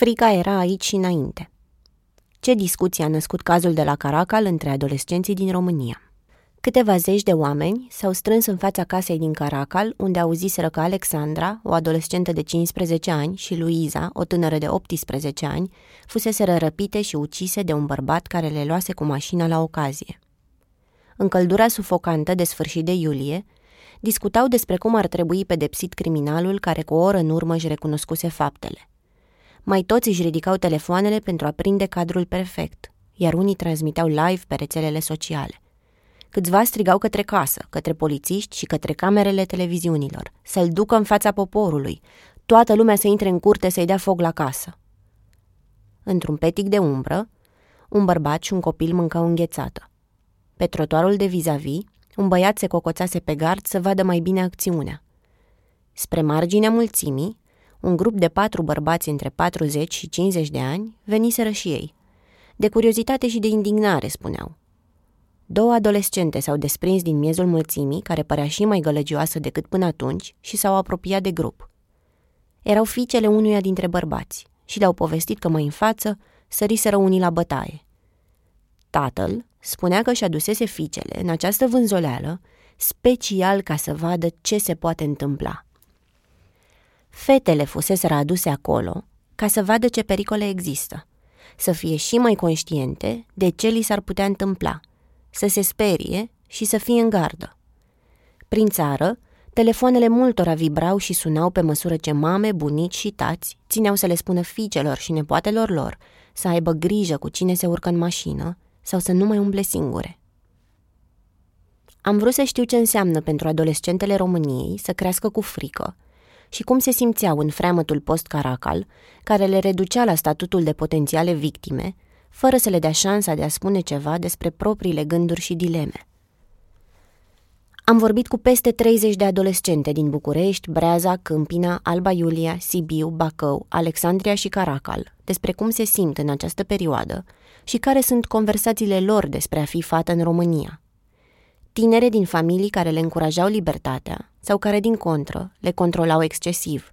Frica era aici și înainte. Ce discuție a născut cazul de la Caracal între adolescenții din România? Câteva zeci de oameni s-au strâns în fața casei din Caracal, unde auziseră că Alexandra, o adolescentă de 15 ani, și Luiza, o tânără de 18 ani, fuseseră răpite și ucise de un bărbat care le luase cu mașina la ocazie. În căldura sufocantă de sfârșit de iulie, discutau despre cum ar trebui pedepsit criminalul care cu o oră în urmă își recunoscuse faptele. Mai toți își ridicau telefoanele pentru a prinde cadrul perfect, iar unii transmiteau live pe rețelele sociale. Câțiva strigau către casă, către polițiști și către camerele televiziunilor, să-l ducă în fața poporului, toată lumea să intre în curte să-i dea foc la casă. Într-un petic de umbră, un bărbat și un copil mâncau înghețată. Pe trotuarul de vis-a-vis, un băiat se cocoțase pe gard să vadă mai bine acțiunea. Spre marginea mulțimii, un grup de patru bărbați între 40 și 50 de ani veniseră și ei. De curiozitate și de indignare, spuneau. Două adolescente s-au desprins din miezul mulțimii, care părea și mai gălăgioasă decât până atunci, și s-au apropiat de grup. Erau fiicele unuia dintre bărbați și le-au povestit că mai în față săriseră unii la bătaie. Tatăl spunea că și adusese fiicele în această vânzoleală special ca să vadă ce se poate întâmpla. Fetele fuseseră aduse acolo ca să vadă ce pericole există, să fie și mai conștiente de ce li s-ar putea întâmpla, să se sperie și să fie în gardă. Prin țară, telefoanele multora vibrau și sunau pe măsură ce mame, bunici și tați țineau să le spună fiicelor și nepoatelor lor să aibă grijă cu cine se urcă în mașină sau să nu mai umble singure. Am vrut să știu ce înseamnă pentru adolescentele României să crească cu frică și cum se simțeau în freamătul post-caracal, care le reducea la statutul de potențiale victime, fără să le dea șansa de a spune ceva despre propriile gânduri și dileme. Am vorbit cu peste 30 de adolescente din București, Breaza, Câmpina, Alba Iulia, Sibiu, Bacău, Alexandria și Caracal despre cum se simt în această perioadă și care sunt conversațiile lor despre a fi fată în România. Tinere din familii care le încurajau libertatea sau care, din contră, le controlau excesiv.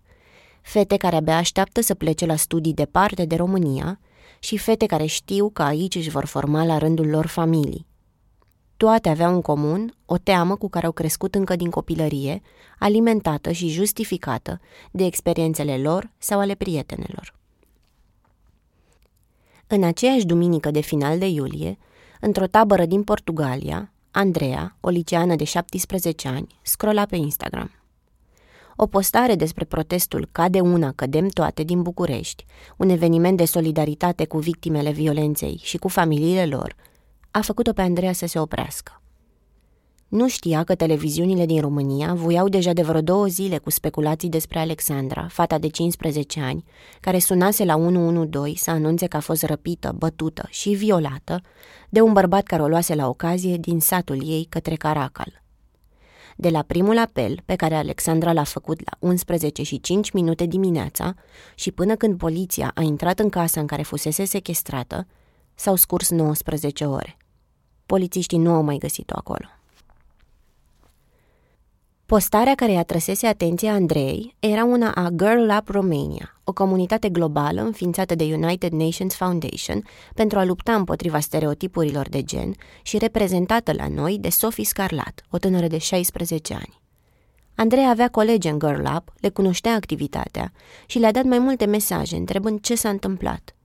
Fete care abia așteaptă să plece la studii departe de România și fete care știu că aici își vor forma la rândul lor familii. Toate aveau în comun o teamă cu care au crescut încă din copilărie, alimentată și justificată de experiențele lor sau ale prietenelor. În aceeași duminică de final de iulie, într-o tabără din Portugalia, Andreea, o liceană de 17 ani, scrola pe Instagram. O postare despre protestul Cade una, cădem toate din București, un eveniment de solidaritate cu victimele violenței și cu familiile lor, a făcut-o pe Andreea să se oprească. Nu știa că televiziunile din România voiau deja de vreo două zile cu speculații despre Alexandra, fata de 15 ani, care sunase la 112 să anunțe că a fost răpită, bătută și violată de un bărbat care o luase la ocazie din satul ei către Caracal. De la primul apel pe care Alexandra l-a făcut la 11 și 5 minute dimineața și până când poliția a intrat în casa în care fusese sequestrată, s-au scurs 19 ore. Polițiștii nu au mai găsit-o acolo. Postarea care i-a trăsese atenția Andrei era una a Girl Up Romania, o comunitate globală înființată de United Nations Foundation pentru a lupta împotriva stereotipurilor de gen și reprezentată la noi de Sophie Scarlat, o tânără de 16 ani. Andrei avea colegi în Girl Up, le cunoștea activitatea și le-a dat mai multe mesaje întrebând ce s-a întâmplat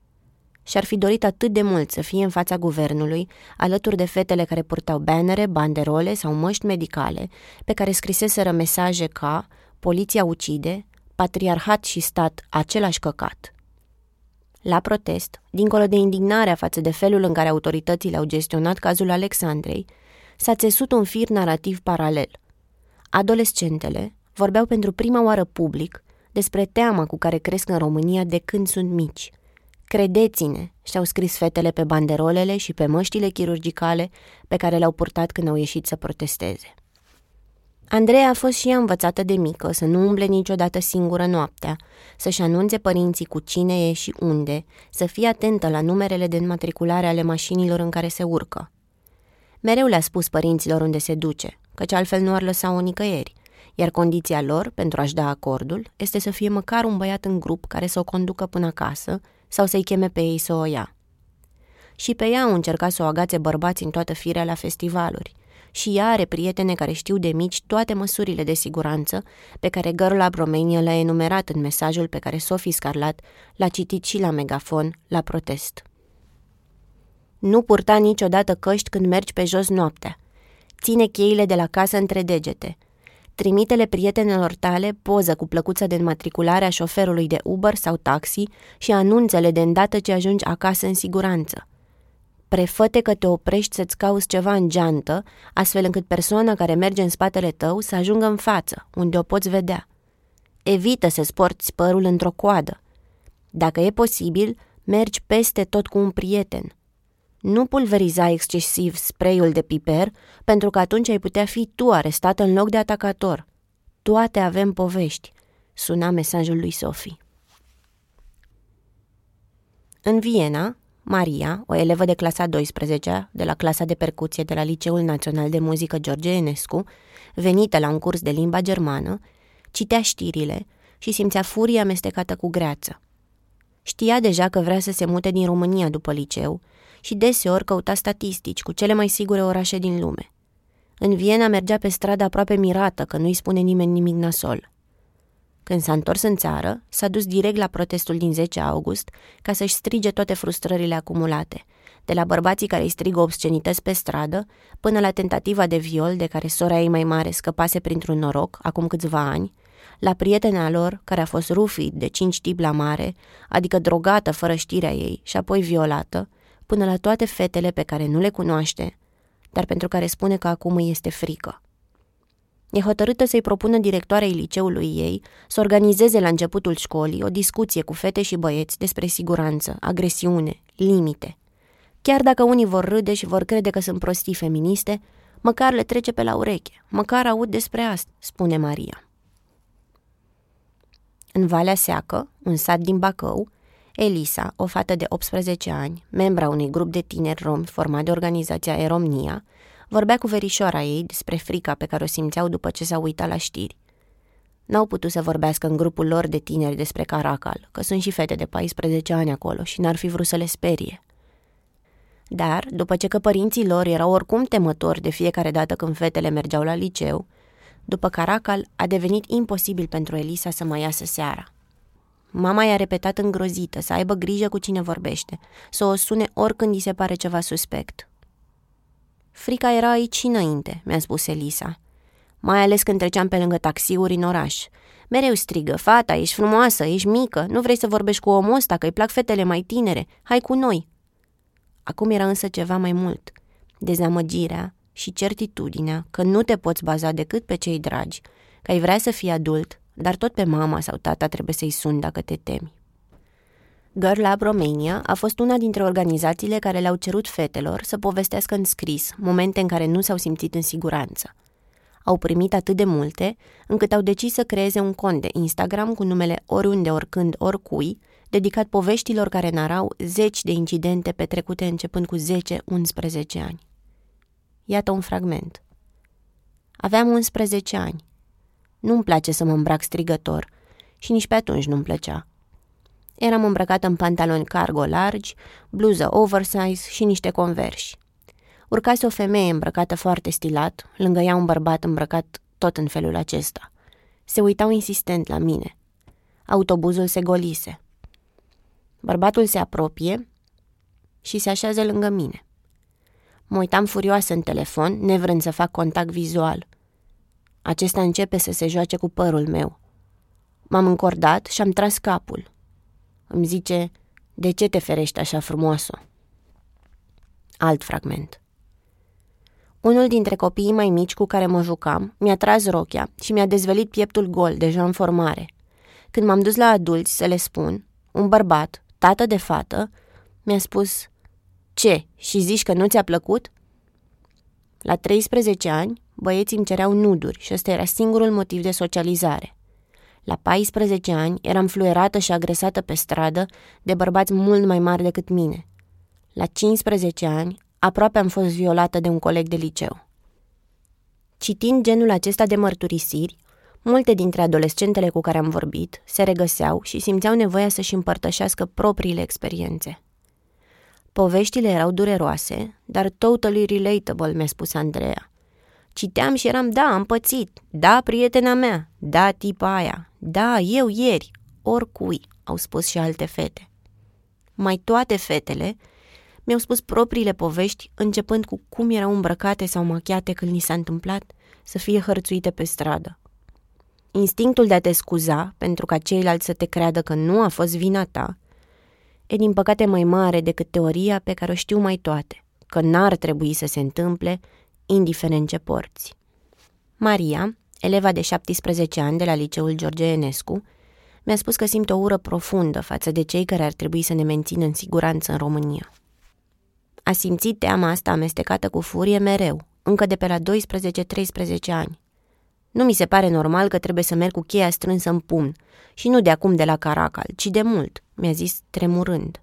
și-ar fi dorit atât de mult să fie în fața guvernului, alături de fetele care purtau bannere, banderole sau măști medicale, pe care scriseseră mesaje ca Poliția ucide, patriarhat și stat același căcat. La protest, dincolo de indignarea față de felul în care autoritățile au gestionat cazul Alexandrei, s-a țesut un fir narrativ paralel. Adolescentele vorbeau pentru prima oară public despre teama cu care cresc în România de când sunt mici – Credeți-ne, și-au scris fetele pe banderolele și pe măștile chirurgicale pe care le-au purtat când au ieșit să protesteze. Andreea a fost și ea învățată de mică să nu umble niciodată singură noaptea, să-și anunțe părinții cu cine e și unde, să fie atentă la numerele de înmatriculare ale mașinilor în care se urcă. Mereu le-a spus părinților unde se duce, căci altfel nu ar lăsa-o nicăieri, iar condiția lor, pentru a-și da acordul, este să fie măcar un băiat în grup care să o conducă până acasă sau să-i cheme pe ei să o ia. Și pe ea au încercat să o agațe bărbați în toată firea la festivaluri. Și ea are prietene care știu de mici toate măsurile de siguranță pe care Girl Lab Romania le-a enumerat în mesajul pe care Sophie Scarlat l-a citit și la megafon, la protest. Nu purta niciodată căști când mergi pe jos noaptea. Ține cheile de la casă între degete. Trimitele prietenelor tale poză cu plăcuța de înmatriculare a șoferului de Uber sau taxi și anunțele de îndată ce ajungi acasă în siguranță. Prefăte că te oprești să-ți cauți ceva în geantă, astfel încât persoana care merge în spatele tău să ajungă în față, unde o poți vedea. Evită să sporți părul într-o coadă. Dacă e posibil, mergi peste tot cu un prieten – nu pulveriza excesiv sprayul de piper, pentru că atunci ai putea fi tu arestat în loc de atacator. Toate avem povești, suna mesajul lui Sophie. În Viena, Maria, o elevă de clasa 12 de la clasa de percuție de la Liceul Național de Muzică George Enescu, venită la un curs de limba germană, citea știrile și simțea furie amestecată cu greață. Știa deja că vrea să se mute din România după liceu și deseori căuta statistici cu cele mai sigure orașe din lume. În Viena mergea pe stradă aproape mirată că nu-i spune nimeni nimic nasol. Când s-a întors în țară, s-a dus direct la protestul din 10 august ca să-și strige toate frustrările acumulate, de la bărbații care îi strigă obscenități pe stradă, până la tentativa de viol de care sora ei mai mare scăpase printr-un noroc acum câțiva ani, la prietena lor care a fost rufit de cinci tip la mare, adică drogată fără știrea ei și apoi violată, până la toate fetele pe care nu le cunoaște, dar pentru care spune că acum îi este frică. E hotărâtă să-i propună directoarei liceului ei să organizeze la începutul școlii o discuție cu fete și băieți despre siguranță, agresiune, limite. Chiar dacă unii vor râde și vor crede că sunt prostii feministe, măcar le trece pe la ureche, măcar aud despre asta, spune Maria. În Valea Seacă, un sat din Bacău, Elisa, o fată de 18 ani, membra unui grup de tineri romi format de organizația Eromnia, vorbea cu verișoara ei despre frica pe care o simțeau după ce s-au uitat la știri. N-au putut să vorbească în grupul lor de tineri despre Caracal, că sunt și fete de 14 ani acolo și n-ar fi vrut să le sperie. Dar, după ce că părinții lor erau oricum temători de fiecare dată când fetele mergeau la liceu, după Caracal a devenit imposibil pentru Elisa să mai iasă seara. Mama i-a repetat îngrozită să aibă grijă cu cine vorbește, să o sune oricând îi se pare ceva suspect. Frica era aici și înainte, mi-a spus Elisa. Mai ales când treceam pe lângă taxiuri în oraș. Mereu strigă, fata, ești frumoasă, ești mică, nu vrei să vorbești cu omul ăsta, că îi plac fetele mai tinere, hai cu noi. Acum era însă ceva mai mult. Dezamăgirea și certitudinea că nu te poți baza decât pe cei dragi, că ai vrea să fii adult, dar tot pe mama sau tata trebuie să-i suni dacă te temi. Girl Lab Romania a fost una dintre organizațiile care le-au cerut fetelor să povestească în scris momente în care nu s-au simțit în siguranță. Au primit atât de multe, încât au decis să creeze un cont de Instagram cu numele Oriunde, Oricând, Oricui, dedicat poveștilor care narau zeci de incidente petrecute începând cu 10-11 ani. Iată un fragment. Aveam 11 ani. Nu-mi place să mă îmbrac strigător și nici pe atunci nu-mi plăcea. Eram îmbrăcată în pantaloni cargo largi, bluză oversize și niște converși. Urcase o femeie îmbrăcată foarte stilat, lângă ea un bărbat îmbrăcat tot în felul acesta. Se uitau insistent la mine. Autobuzul se golise. Bărbatul se apropie și se așează lângă mine. Mă uitam furioasă în telefon, nevrând să fac contact vizual – acesta începe să se joace cu părul meu. M-am încordat și am tras capul. Îmi zice, de ce te ferești așa frumoasă? Alt fragment. Unul dintre copiii mai mici cu care mă jucam mi-a tras rochia și mi-a dezvelit pieptul gol, deja în formare. Când m-am dus la adulți să le spun, un bărbat, tată de fată, mi-a spus, Ce, și zici că nu ți-a plăcut? La 13 ani, băieții îmi cereau nuduri și ăsta era singurul motiv de socializare. La 14 ani eram fluierată și agresată pe stradă de bărbați mult mai mari decât mine. La 15 ani, aproape am fost violată de un coleg de liceu. Citind genul acesta de mărturisiri, Multe dintre adolescentele cu care am vorbit se regăseau și simțeau nevoia să-și împărtășească propriile experiențe. Poveștile erau dureroase, dar totally relatable, mi-a spus Andreea. Citeam și eram, da, am pățit, da, prietena mea, da, tipa aia, da, eu ieri, oricui, au spus și alte fete. Mai toate fetele mi-au spus propriile povești, începând cu cum erau îmbrăcate sau machiate când ni s-a întâmplat să fie hărțuite pe stradă. Instinctul de a te scuza pentru ca ceilalți să te creadă că nu a fost vina ta e din păcate mai mare decât teoria pe care o știu mai toate, că n-ar trebui să se întâmple, indiferent ce porți. Maria, eleva de 17 ani de la liceul George Enescu, mi-a spus că simt o ură profundă față de cei care ar trebui să ne mențină în siguranță în România. A simțit teama asta amestecată cu furie mereu, încă de pe la 12-13 ani. Nu mi se pare normal că trebuie să merg cu cheia strânsă în pumn și nu de acum de la Caracal, ci de mult, mi-a zis tremurând.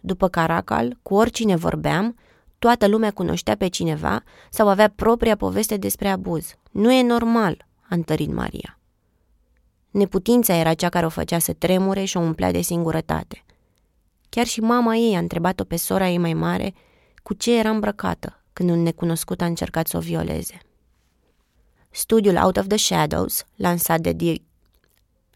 După Caracal, cu oricine vorbeam, toată lumea cunoștea pe cineva sau avea propria poveste despre abuz. Nu e normal, a întărit Maria. Neputința era cea care o făcea să tremure și o umplea de singurătate. Chiar și mama ei a întrebat-o pe sora ei mai mare cu ce era îmbrăcată când un necunoscut a încercat să o violeze. Studiul Out of the Shadows, lansat de The,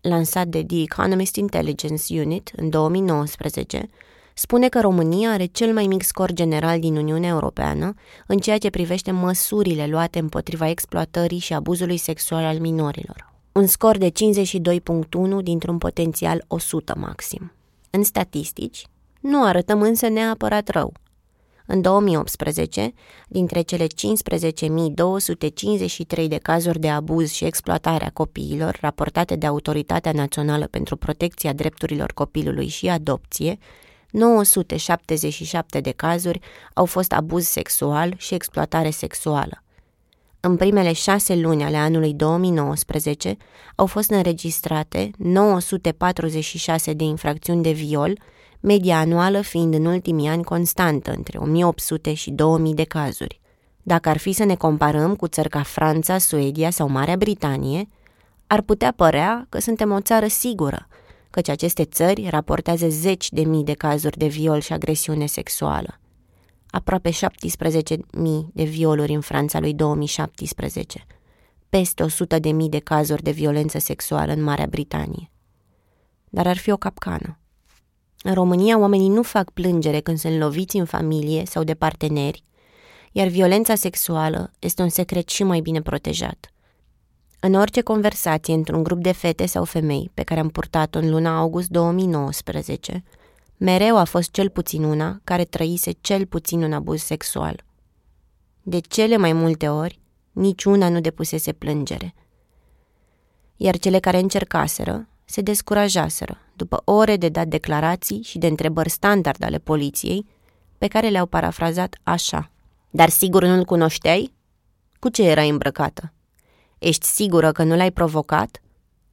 lansat de The Economist Intelligence Unit în 2019, spune că România are cel mai mic scor general din Uniunea Europeană în ceea ce privește măsurile luate împotriva exploatării și abuzului sexual al minorilor. Un scor de 52.1 dintr-un potențial 100 maxim. În statistici, nu arătăm însă neapărat rău. În 2018, dintre cele 15.253 de cazuri de abuz și exploatare a copiilor raportate de Autoritatea Națională pentru Protecția Drepturilor Copilului și Adopție, 977 de cazuri au fost abuz sexual și exploatare sexuală. În primele șase luni ale anului 2019 au fost înregistrate 946 de infracțiuni de viol, media anuală fiind în ultimii ani constantă, între 1800 și 2000 de cazuri. Dacă ar fi să ne comparăm cu țări ca Franța, Suedia sau Marea Britanie, ar putea părea că suntem o țară sigură, căci aceste țări raportează zeci de mii de cazuri de viol și agresiune sexuală. Aproape 17.000 de violuri în Franța lui 2017, peste 100 de mii de cazuri de violență sexuală în Marea Britanie. Dar ar fi o capcană. În România, oamenii nu fac plângere când sunt loviți în familie sau de parteneri, iar violența sexuală este un secret și mai bine protejat. În orice conversație într-un grup de fete sau femei pe care am purtat-o în luna august 2019, mereu a fost cel puțin una care trăise cel puțin un abuz sexual. De cele mai multe ori, niciuna nu depusese plângere. Iar cele care încercaseră se descurajaseră după ore de dat declarații și de întrebări standard ale poliției, pe care le-au parafrazat așa. Dar sigur nu-l cunoșteai? Cu ce era îmbrăcată? Ești sigură că nu l-ai provocat?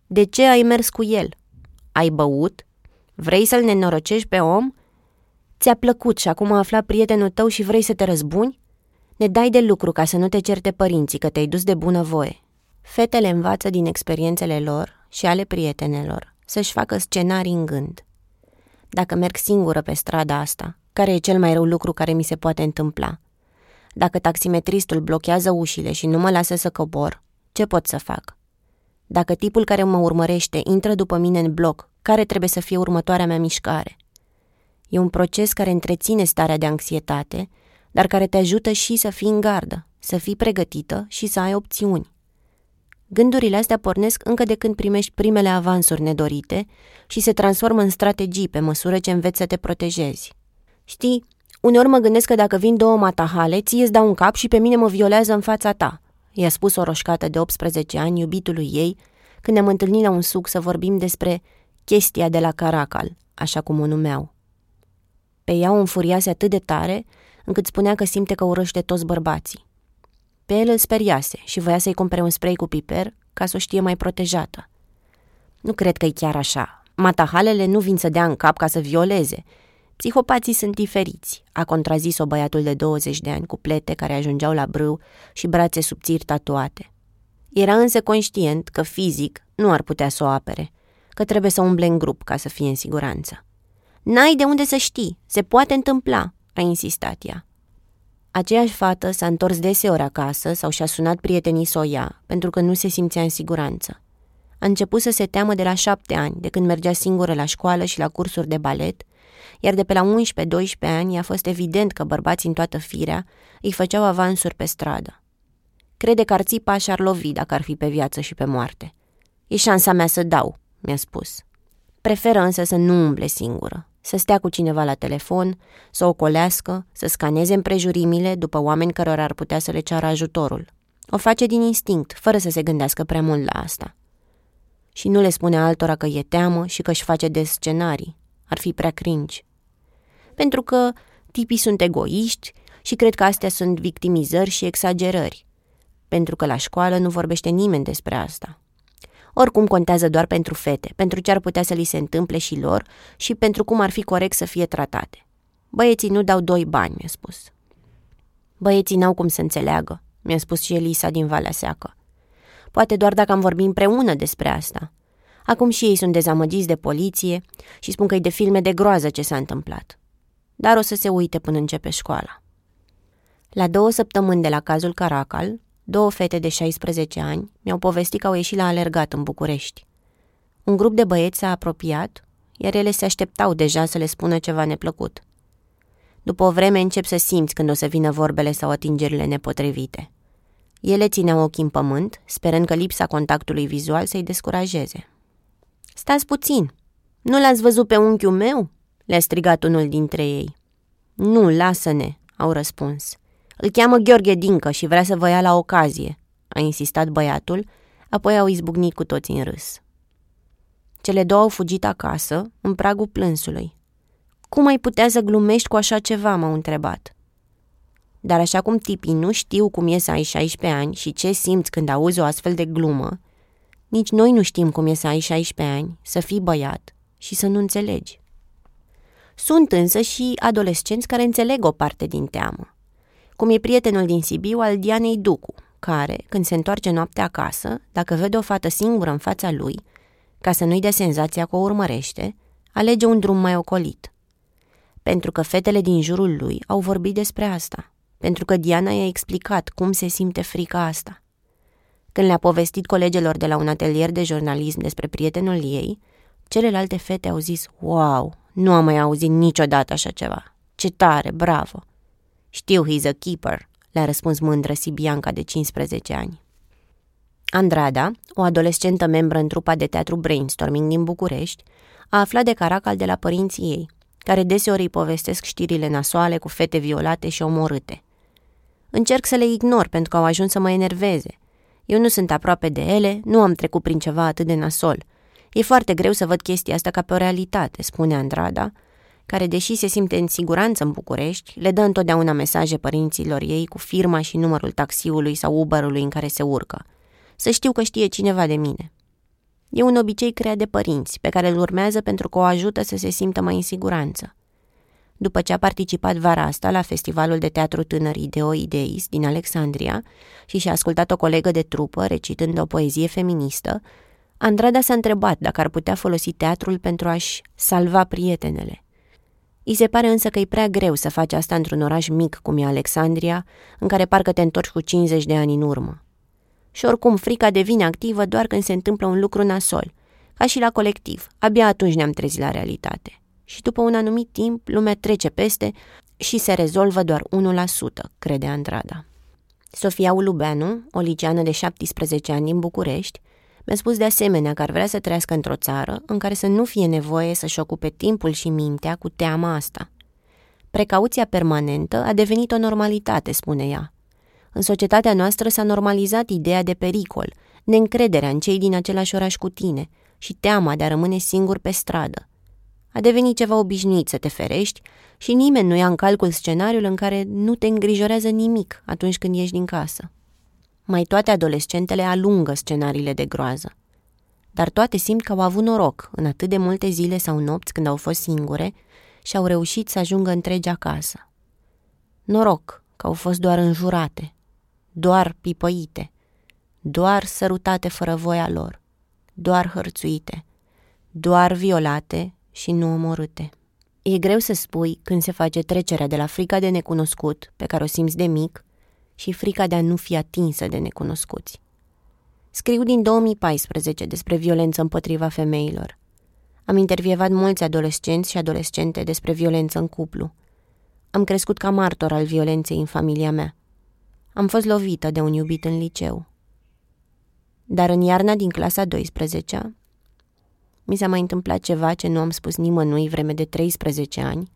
De ce ai mers cu el? Ai băut? Vrei să-l nenorocești pe om? Ți-a plăcut și acum a aflat prietenul tău și vrei să te răzbuni? Ne dai de lucru ca să nu te certe părinții că te-ai dus de bună voie. Fetele învață din experiențele lor și ale prietenelor să-și facă scenarii în gând. Dacă merg singură pe strada asta, care e cel mai rău lucru care mi se poate întâmpla? Dacă taximetristul blochează ușile și nu mă lasă să cobor, ce pot să fac? Dacă tipul care mă urmărește intră după mine în bloc, care trebuie să fie următoarea mea mișcare? E un proces care întreține starea de anxietate, dar care te ajută și să fii în gardă, să fii pregătită și să ai opțiuni. Gândurile astea pornesc încă de când primești primele avansuri nedorite și se transformă în strategii pe măsură ce înveți să te protejezi. Știi, uneori mă gândesc că dacă vin două matahale, ție îți dau un cap și pe mine mă violează în fața ta, i-a spus o roșcată de 18 ani iubitului ei când ne-am întâlnit la un suc să vorbim despre chestia de la Caracal, așa cum o numeau. Pe ea o înfuriase atât de tare încât spunea că simte că urăște toți bărbații. Pe el îl speriase și voia să-i cumpere un spray cu piper ca să o știe mai protejată. Nu cred că e chiar așa. Matahalele nu vin să dea în cap ca să violeze. Psihopații sunt diferiți, a contrazis-o băiatul de 20 de ani cu plete care ajungeau la brâu și brațe subțiri tatuate. Era însă conștient că fizic nu ar putea să o apere, că trebuie să umble în grup ca să fie în siguranță. N-ai de unde să știi, se poate întâmpla, a insistat ea. Aceeași fată s-a întors deseori acasă sau și-a sunat prietenii să o ia, pentru că nu se simțea în siguranță. A început să se teamă de la șapte ani, de când mergea singură la școală și la cursuri de balet, iar de pe la 11-12 ani a fost evident că bărbații în toată firea îi făceau avansuri pe stradă. Crede că ar țipa și ar lovi dacă ar fi pe viață și pe moarte. E șansa mea să dau, mi-a spus. Preferă însă să nu umble singură, să stea cu cineva la telefon, să o colească, să scaneze împrejurimile după oameni cărora ar putea să le ceară ajutorul. O face din instinct, fără să se gândească prea mult la asta. Și nu le spune altora că e teamă și că își face de scenarii. Ar fi prea cringe. Pentru că tipii sunt egoiști și cred că astea sunt victimizări și exagerări. Pentru că la școală nu vorbește nimeni despre asta. Oricum contează doar pentru fete, pentru ce ar putea să li se întâmple și lor și pentru cum ar fi corect să fie tratate. Băieții nu dau doi bani, mi-a spus. Băieții n-au cum să înțeleagă, mi-a spus și Elisa din Valea Seacă. Poate doar dacă am vorbit împreună despre asta. Acum și ei sunt dezamăgiți de poliție și spun că e de filme de groază ce s-a întâmplat. Dar o să se uite până începe școala. La două săptămâni de la cazul Caracal, Două fete de 16 ani mi-au povestit că au ieșit la alergat în București. Un grup de băieți s-a apropiat, iar ele se așteptau deja să le spună ceva neplăcut. După o vreme încep să simți când o să vină vorbele sau atingerile nepotrivite. Ele țineau ochii în pământ, sperând că lipsa contactului vizual să-i descurajeze. Stați puțin! Nu l-ați văzut pe unchiul meu?" le-a strigat unul dintre ei. Nu, lasă-ne!" au răspuns. Îl cheamă Gheorghe Dincă și vrea să vă ia la ocazie, a insistat băiatul, apoi au izbucnit cu toții în râs. Cele două au fugit acasă, în pragul plânsului. Cum ai putea să glumești cu așa ceva, m-au întrebat. Dar așa cum tipii nu știu cum e să ai 16 ani și ce simți când auzi o astfel de glumă, nici noi nu știm cum e să ai 16 ani, să fii băiat și să nu înțelegi. Sunt însă și adolescenți care înțeleg o parte din teamă cum e prietenul din Sibiu al Dianei Ducu, care, când se întoarce noaptea acasă, dacă vede o fată singură în fața lui, ca să nu-i dea senzația că o urmărește, alege un drum mai ocolit. Pentru că fetele din jurul lui au vorbit despre asta, pentru că Diana i-a explicat cum se simte frica asta. Când le-a povestit colegelor de la un atelier de jurnalism despre prietenul ei, celelalte fete au zis, wow, nu am mai auzit niciodată așa ceva. Ce tare, bravo! Știu, he's a keeper, le-a răspuns mândră Sibianca de 15 ani. Andrada, o adolescentă membră în trupa de teatru Brainstorming din București, a aflat de Caracal de la părinții ei, care deseori îi povestesc știrile nasoale cu fete violate și omorâte. Încerc să le ignor pentru că au ajuns să mă enerveze. Eu nu sunt aproape de ele, nu am trecut prin ceva atât de nasol. E foarte greu să văd chestia asta ca pe o realitate, spune Andrada, care, deși se simte în siguranță în București, le dă întotdeauna mesaje părinților ei cu firma și numărul taxiului sau Uberului în care se urcă. Să știu că știe cineva de mine. E un obicei creat de părinți, pe care îl urmează pentru că o ajută să se simtă mai în siguranță. După ce a participat vara asta la festivalul de teatru tânăr Ideo Ideis din Alexandria și și-a ascultat o colegă de trupă recitând o poezie feministă, Andrada s-a întrebat dacă ar putea folosi teatrul pentru a-și salva prietenele. I se pare însă că e prea greu să faci asta într-un oraș mic cum e Alexandria, în care parcă te întorci cu 50 de ani în urmă. Și oricum, frica devine activă doar când se întâmplă un lucru nasol, ca și la colectiv. Abia atunci ne-am trezit la realitate. Și după un anumit timp, lumea trece peste și se rezolvă doar 1%, crede Andrada. Sofia Ulubeanu, o liceană de 17 ani din București, mi-a spus de asemenea că ar vrea să trăiască într-o țară în care să nu fie nevoie să-și ocupe timpul și mintea cu teama asta. Precauția permanentă a devenit o normalitate, spune ea. În societatea noastră s-a normalizat ideea de pericol, neîncrederea în cei din același oraș cu tine și teama de a rămâne singur pe stradă. A devenit ceva obișnuit să te ferești și nimeni nu ia în calcul scenariul în care nu te îngrijorează nimic atunci când ieși din casă. Mai toate adolescentele alungă scenariile de groază. Dar toate simt că au avut noroc în atât de multe zile sau nopți când au fost singure și au reușit să ajungă întregi acasă. Noroc că au fost doar înjurate, doar pipăite, doar sărutate fără voia lor, doar hărțuite, doar violate și nu omorâte. E greu să spui când se face trecerea de la frica de necunoscut, pe care o simți de mic, și frica de a nu fi atinsă de necunoscuți. Scriu din 2014 despre violență împotriva femeilor. Am intervievat mulți adolescenți și adolescente despre violență în cuplu. Am crescut ca martor al violenței în familia mea. Am fost lovită de un iubit în liceu. Dar în iarna din clasa 12 mi s-a mai întâmplat ceva ce nu am spus nimănui vreme de 13 ani,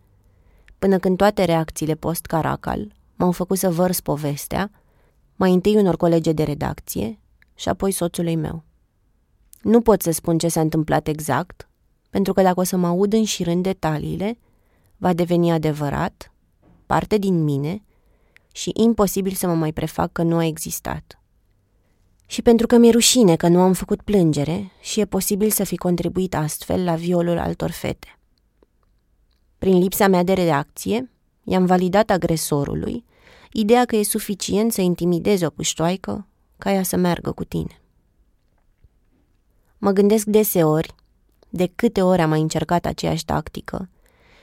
până când toate reacțiile post-caracal m-au făcut să vărs povestea, mai întâi unor colege de redacție și apoi soțului meu. Nu pot să spun ce s-a întâmplat exact, pentru că dacă o să mă aud înșirând detaliile, va deveni adevărat, parte din mine și imposibil să mă mai prefac că nu a existat. Și pentru că mi-e rușine că nu am făcut plângere și e posibil să fi contribuit astfel la violul altor fete. Prin lipsa mea de reacție, i-am validat agresorului ideea că e suficient să intimidezi o puștoaică ca ea să meargă cu tine. Mă gândesc deseori de câte ori am mai încercat aceeași tactică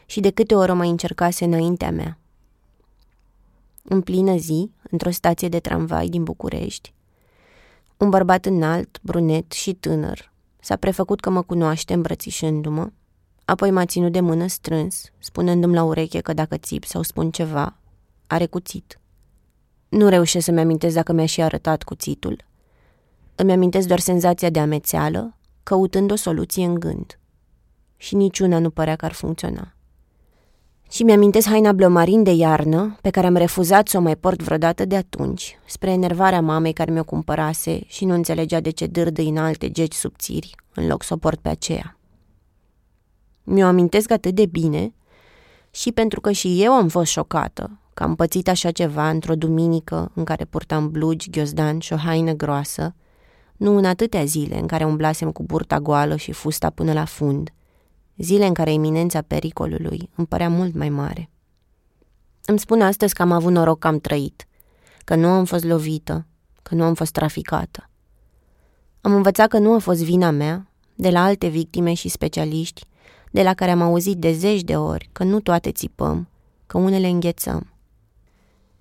și de câte ori o mai încercase înaintea mea. În plină zi, într-o stație de tramvai din București, un bărbat înalt, brunet și tânăr s-a prefăcut că mă cunoaște îmbrățișându-mă, apoi m-a ținut de mână strâns, spunându-mi la ureche că dacă țip sau spun ceva, are cuțit. Nu reușesc să-mi amintesc dacă mi-a și arătat cuțitul. Îmi amintesc doar senzația de amețeală, căutând o soluție în gând. Și niciuna nu părea că ar funcționa. Și mi-amintesc haina blomarin de iarnă, pe care am refuzat să o mai port vreodată de atunci, spre enervarea mamei care mi-o cumpărase și nu înțelegea de ce dârdă în alte geci subțiri, în loc să o port pe aceea. Mi-o amintesc atât de bine și pentru că și eu am fost șocată că am pățit așa ceva într-o duminică în care purtam blugi, ghiozdan și o haină groasă, nu în atâtea zile în care umblasem cu burta goală și fusta până la fund, zile în care iminența pericolului îmi părea mult mai mare. Îmi spun astăzi că am avut noroc că am trăit, că nu am fost lovită, că nu am fost traficată. Am învățat că nu a fost vina mea, de la alte victime și specialiști, de la care am auzit de zeci de ori că nu toate țipăm, că unele înghețăm.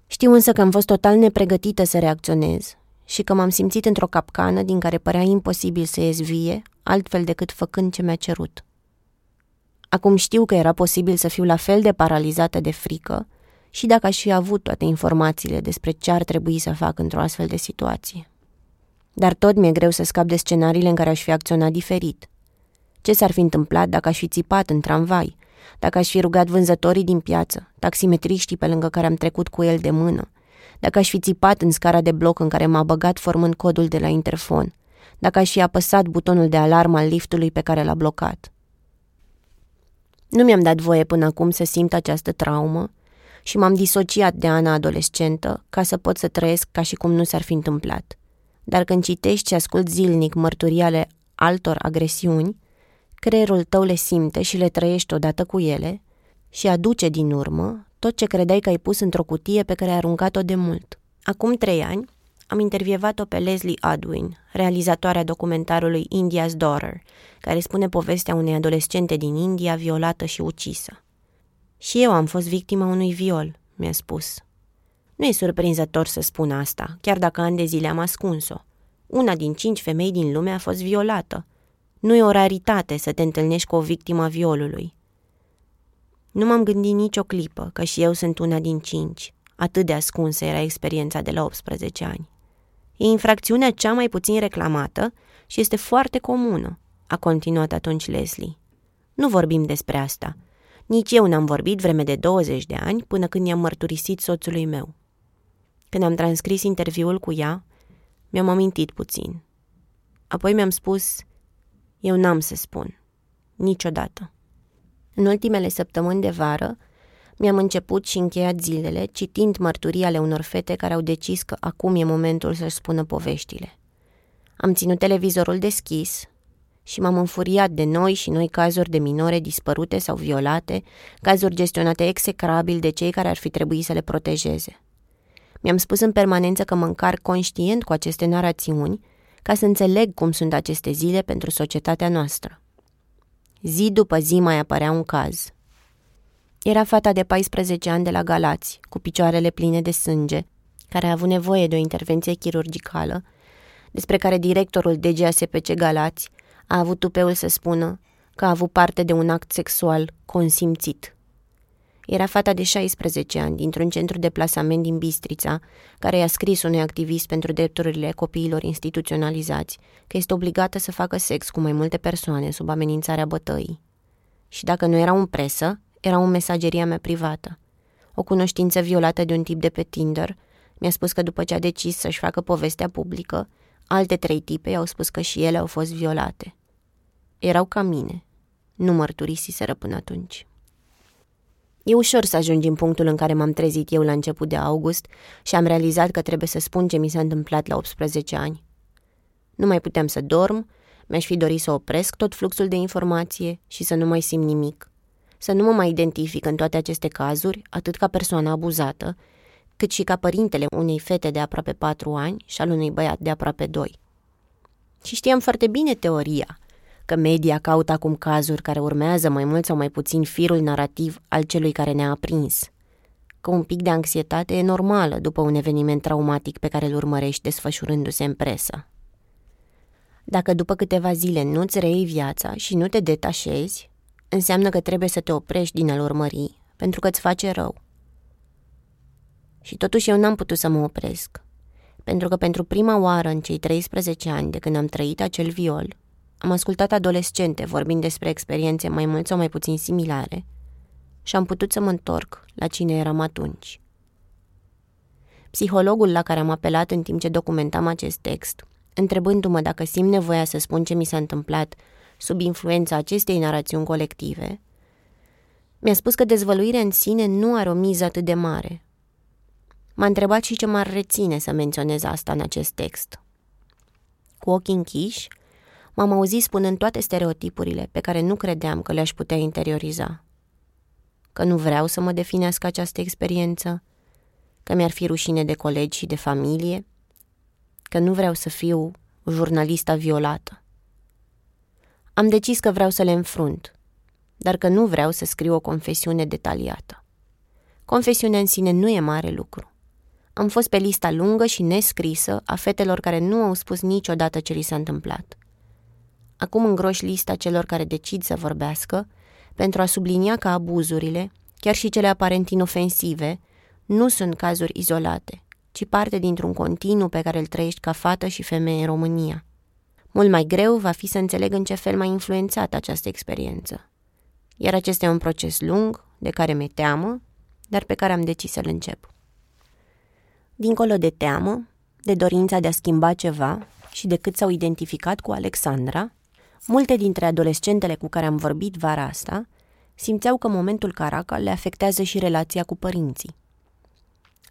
Știu însă că am fost total nepregătită să reacționez și că m-am simțit într-o capcană din care părea imposibil să ies vie, altfel decât făcând ce mi-a cerut. Acum știu că era posibil să fiu la fel de paralizată de frică și dacă aș fi avut toate informațiile despre ce ar trebui să fac într-o astfel de situație. Dar tot mi-e greu să scap de scenariile în care aș fi acționat diferit. Ce s-ar fi întâmplat dacă aș fi țipat în tramvai, dacă aș fi rugat vânzătorii din piață, taximetriștii pe lângă care am trecut cu el de mână, dacă aș fi țipat în scara de bloc în care m-a băgat formând codul de la interfon, dacă aș fi apăsat butonul de alarmă al liftului pe care l-a blocat. Nu mi-am dat voie până acum să simt această traumă și m-am disociat de Ana adolescentă ca să pot să trăiesc ca și cum nu s-ar fi întâmplat. Dar când citești și ascult zilnic mărturii ale altor agresiuni, creierul tău le simte și le trăiești odată cu ele și aduce din urmă tot ce credeai că ai pus într-o cutie pe care ai aruncat-o de mult. Acum trei ani am intervievat-o pe Leslie Adwin, realizatoarea documentarului India's Daughter, care spune povestea unei adolescente din India violată și ucisă. Și eu am fost victima unui viol, mi-a spus. Nu e surprinzător să spun asta, chiar dacă ani de zile am ascuns-o. Una din cinci femei din lume a fost violată. Nu e o raritate să te întâlnești cu o victimă violului. Nu m-am gândit nicio clipă că și eu sunt una din cinci. Atât de ascunsă era experiența de la 18 ani. E infracțiunea cea mai puțin reclamată și este foarte comună, a continuat atunci Leslie. Nu vorbim despre asta. Nici eu n-am vorbit vreme de 20 de ani până când i-am mărturisit soțului meu. Când am transcris interviul cu ea, mi-am amintit puțin. Apoi mi-am spus, eu n-am să spun. Niciodată. În ultimele săptămâni de vară, mi-am început și încheiat zilele citind mărturii ale unor fete care au decis că acum e momentul să-și spună poveștile. Am ținut televizorul deschis și m-am înfuriat de noi și noi cazuri de minore dispărute sau violate, cazuri gestionate execrabil de cei care ar fi trebuit să le protejeze. Mi-am spus în permanență că mă încarc conștient cu aceste narațiuni ca să înțeleg cum sunt aceste zile pentru societatea noastră. Zi după zi mai apărea un caz. Era fata de 14 ani de la Galați, cu picioarele pline de sânge, care a avut nevoie de o intervenție chirurgicală, despre care directorul DGASPC Galați a avut tupeul să spună că a avut parte de un act sexual consimțit. Era fata de 16 ani, dintr-un centru de plasament din Bistrița, care i-a scris unui activist pentru drepturile copiilor instituționalizați că este obligată să facă sex cu mai multe persoane sub amenințarea bătăii. Și dacă nu era un presă, era un mesageria mea privată. O cunoștință violată de un tip de pe Tinder mi-a spus că după ce a decis să-și facă povestea publică, alte trei tipe i-au spus că și ele au fost violate. Erau ca mine. Nu mărturisiseră până atunci. E ușor să ajungi în punctul în care m-am trezit eu la început de august și am realizat că trebuie să spun ce mi s-a întâmplat la 18 ani. Nu mai puteam să dorm, mi-aș fi dorit să opresc tot fluxul de informație și să nu mai simt nimic. Să nu mă mai identific în toate aceste cazuri, atât ca persoană abuzată, cât și ca părintele unei fete de aproape patru ani și al unui băiat de aproape doi. Și știam foarte bine teoria – că media caută acum cazuri care urmează mai mult sau mai puțin firul narrativ al celui care ne-a aprins. Că un pic de anxietate e normală după un eveniment traumatic pe care îl urmărești desfășurându-se în presă. Dacă după câteva zile nu-ți reiei viața și nu te detașezi, înseamnă că trebuie să te oprești din a-l urmări, pentru că îți face rău. Și totuși eu n-am putut să mă opresc, pentru că pentru prima oară în cei 13 ani de când am trăit acel viol, am ascultat adolescente vorbind despre experiențe mai mult sau mai puțin similare și am putut să mă întorc la cine eram atunci. Psihologul la care am apelat în timp ce documentam acest text, întrebându-mă dacă simt nevoia să spun ce mi s-a întâmplat sub influența acestei narațiuni colective, mi-a spus că dezvăluirea în sine nu are o miză atât de mare. M-a întrebat și ce m-ar reține să menționez asta în acest text. Cu ochii închiși, M-am auzit spunând toate stereotipurile pe care nu credeam că le-aș putea interioriza. Că nu vreau să mă definească această experiență, că mi-ar fi rușine de colegi și de familie, că nu vreau să fiu jurnalista violată. Am decis că vreau să le înfrunt, dar că nu vreau să scriu o confesiune detaliată. Confesiunea în sine nu e mare lucru. Am fost pe lista lungă și nescrisă a fetelor care nu au spus niciodată ce li s-a întâmplat. Acum îngroși lista celor care decid să vorbească pentru a sublinia că abuzurile, chiar și cele aparent inofensive, nu sunt cazuri izolate, ci parte dintr-un continuu pe care îl trăiești ca fată și femeie în România. Mult mai greu va fi să înțeleg în ce fel m-a influențat această experiență. Iar acesta e un proces lung, de care mi-e teamă, dar pe care am decis să-l încep. Dincolo de teamă, de dorința de a schimba ceva și de cât s-au identificat cu Alexandra, Multe dintre adolescentele cu care am vorbit vara asta simțeau că momentul Caracal le afectează și relația cu părinții.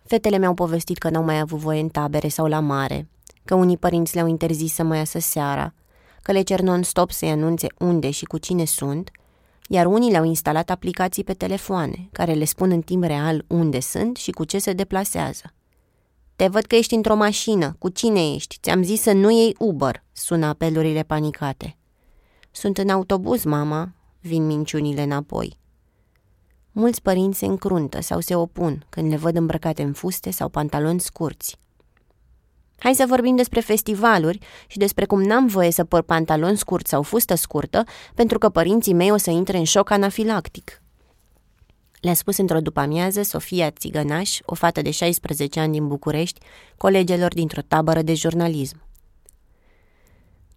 Fetele mi-au povestit că n-au mai avut voie în tabere sau la mare, că unii părinți le-au interzis să mai iasă seara, că le cer non-stop să-i anunțe unde și cu cine sunt, iar unii le-au instalat aplicații pe telefoane, care le spun în timp real unde sunt și cu ce se deplasează. Te văd că ești într-o mașină. Cu cine ești? Ți-am zis să nu iei Uber, sună apelurile panicate. Sunt în autobuz, mama, vin minciunile înapoi. Mulți părinți se încruntă sau se opun când le văd îmbrăcate în fuste sau pantaloni scurți. Hai să vorbim despre festivaluri și despre cum n-am voie să păr pantaloni scurți sau fustă scurtă pentru că părinții mei o să intre în șoc anafilactic. Le-a spus într-o după-amiază Sofia Țigănaș, o fată de 16 ani din București, colegelor dintr-o tabără de jurnalism.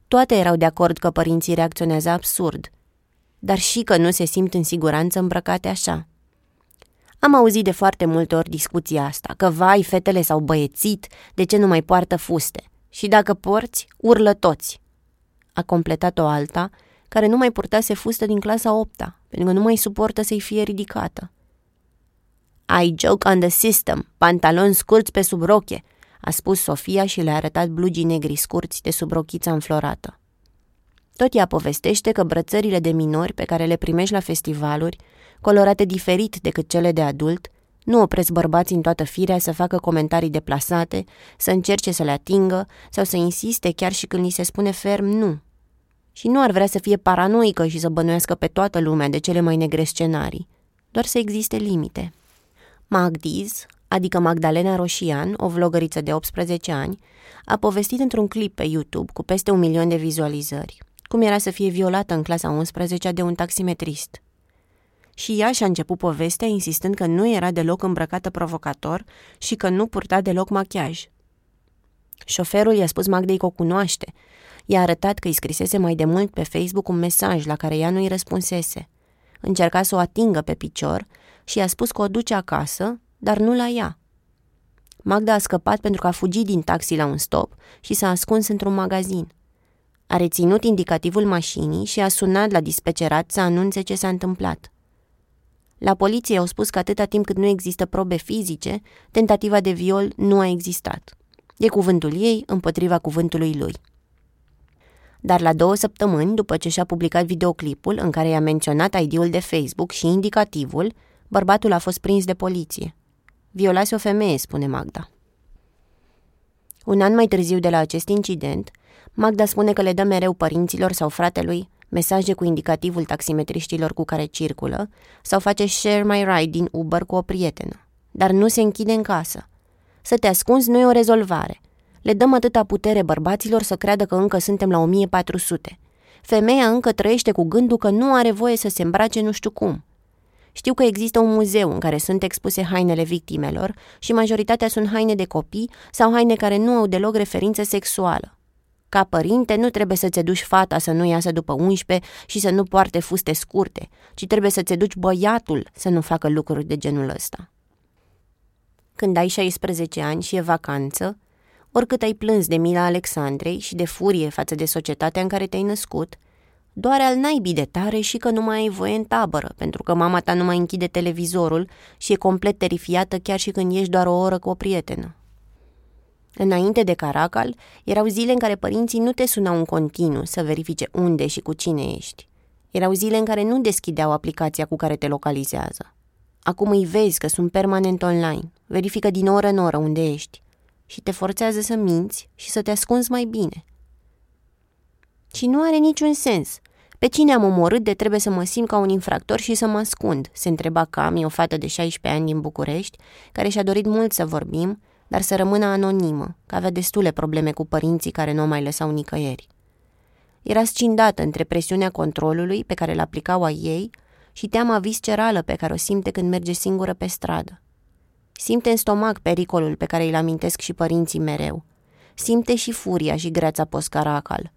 Toate erau de acord că părinții reacționează absurd, dar și că nu se simt în siguranță îmbrăcate așa. Am auzit de foarte multe ori discuția asta, că vai, fetele s-au băiețit, de ce nu mai poartă fuste? Și dacă porți, urlă toți. A completat o alta, care nu mai purtase fustă din clasa 8 pentru că nu mai suportă să-i fie ridicată. I joke on the system, pantaloni scurți pe sub roche, a spus Sofia și le-a arătat blugii negri scurți de sub rochița înflorată. Tot ea povestește că brățările de minori pe care le primești la festivaluri, colorate diferit decât cele de adult, Nu opresc bărbații în toată firea să facă comentarii deplasate, să încerce să le atingă sau să insiste chiar și când li se spune ferm nu. Și nu ar vrea să fie paranoică și să bănuiască pe toată lumea de cele mai negre scenarii, doar să existe limite. Magdiz, adică Magdalena Roșian, o vlogăriță de 18 ani, a povestit într-un clip pe YouTube cu peste un milion de vizualizări cum era să fie violată în clasa 11 de un taximetrist. Și ea și-a început povestea insistând că nu era deloc îmbrăcată provocator și că nu purta deloc machiaj. Șoferul i-a spus Magdei că o cunoaște. I-a arătat că îi scrisese mai de mult pe Facebook un mesaj la care ea nu îi răspunsese. Încerca să o atingă pe picior și i-a spus că o duce acasă, dar nu la ea. Magda a scăpat pentru că a fugit din taxi la un stop și s-a ascuns într-un magazin. A reținut indicativul mașinii și a sunat la dispecerat să anunțe ce s-a întâmplat. La poliție au spus că atâta timp cât nu există probe fizice, tentativa de viol nu a existat. E cuvântul ei împotriva cuvântului lui. Dar la două săptămâni după ce și-a publicat videoclipul în care i-a menționat ID-ul de Facebook și indicativul, bărbatul a fost prins de poliție. Violase o femeie, spune Magda. Un an mai târziu de la acest incident, Magda spune că le dă mereu părinților sau fratelui mesaje cu indicativul taximetriștilor cu care circulă sau face share my ride din Uber cu o prietenă. Dar nu se închide în casă. Să te ascunzi nu e o rezolvare. Le dăm atâta putere bărbaților să creadă că încă suntem la 1400. Femeia încă trăiește cu gândul că nu are voie să se îmbrace nu știu cum. Știu că există un muzeu în care sunt expuse hainele victimelor și majoritatea sunt haine de copii sau haine care nu au deloc referință sexuală. Ca părinte, nu trebuie să-ți duci fata să nu iasă după 11 și să nu poarte fuste scurte, ci trebuie să-ți duci băiatul să nu facă lucruri de genul ăsta. Când ai 16 ani și e vacanță, oricât ai plâns de mila Alexandrei și de furie față de societatea în care te-ai născut, doar al naibii de tare și că nu mai ai voie în tabără, pentru că mama ta nu mai închide televizorul și e complet terifiată chiar și când ești doar o oră cu o prietenă. Înainte de Caracal, erau zile în care părinții nu te sunau în continuu să verifice unde și cu cine ești. Erau zile în care nu deschideau aplicația cu care te localizează. Acum îi vezi că sunt permanent online, verifică din oră în oră unde ești și te forțează să minți și să te ascunzi mai bine. Și nu are niciun sens. Pe cine am omorât de trebuie să mă simt ca un infractor și să mă ascund, se întreba Cami, o fată de 16 ani din București, care și-a dorit mult să vorbim, dar să rămână anonimă, că avea destule probleme cu părinții care nu o mai lăsau nicăieri. Era scindată între presiunea controlului pe care îl aplicau a ei și teama viscerală pe care o simte când merge singură pe stradă. Simte în stomac pericolul pe care îl amintesc și părinții mereu. Simte și furia și greața postcaracal.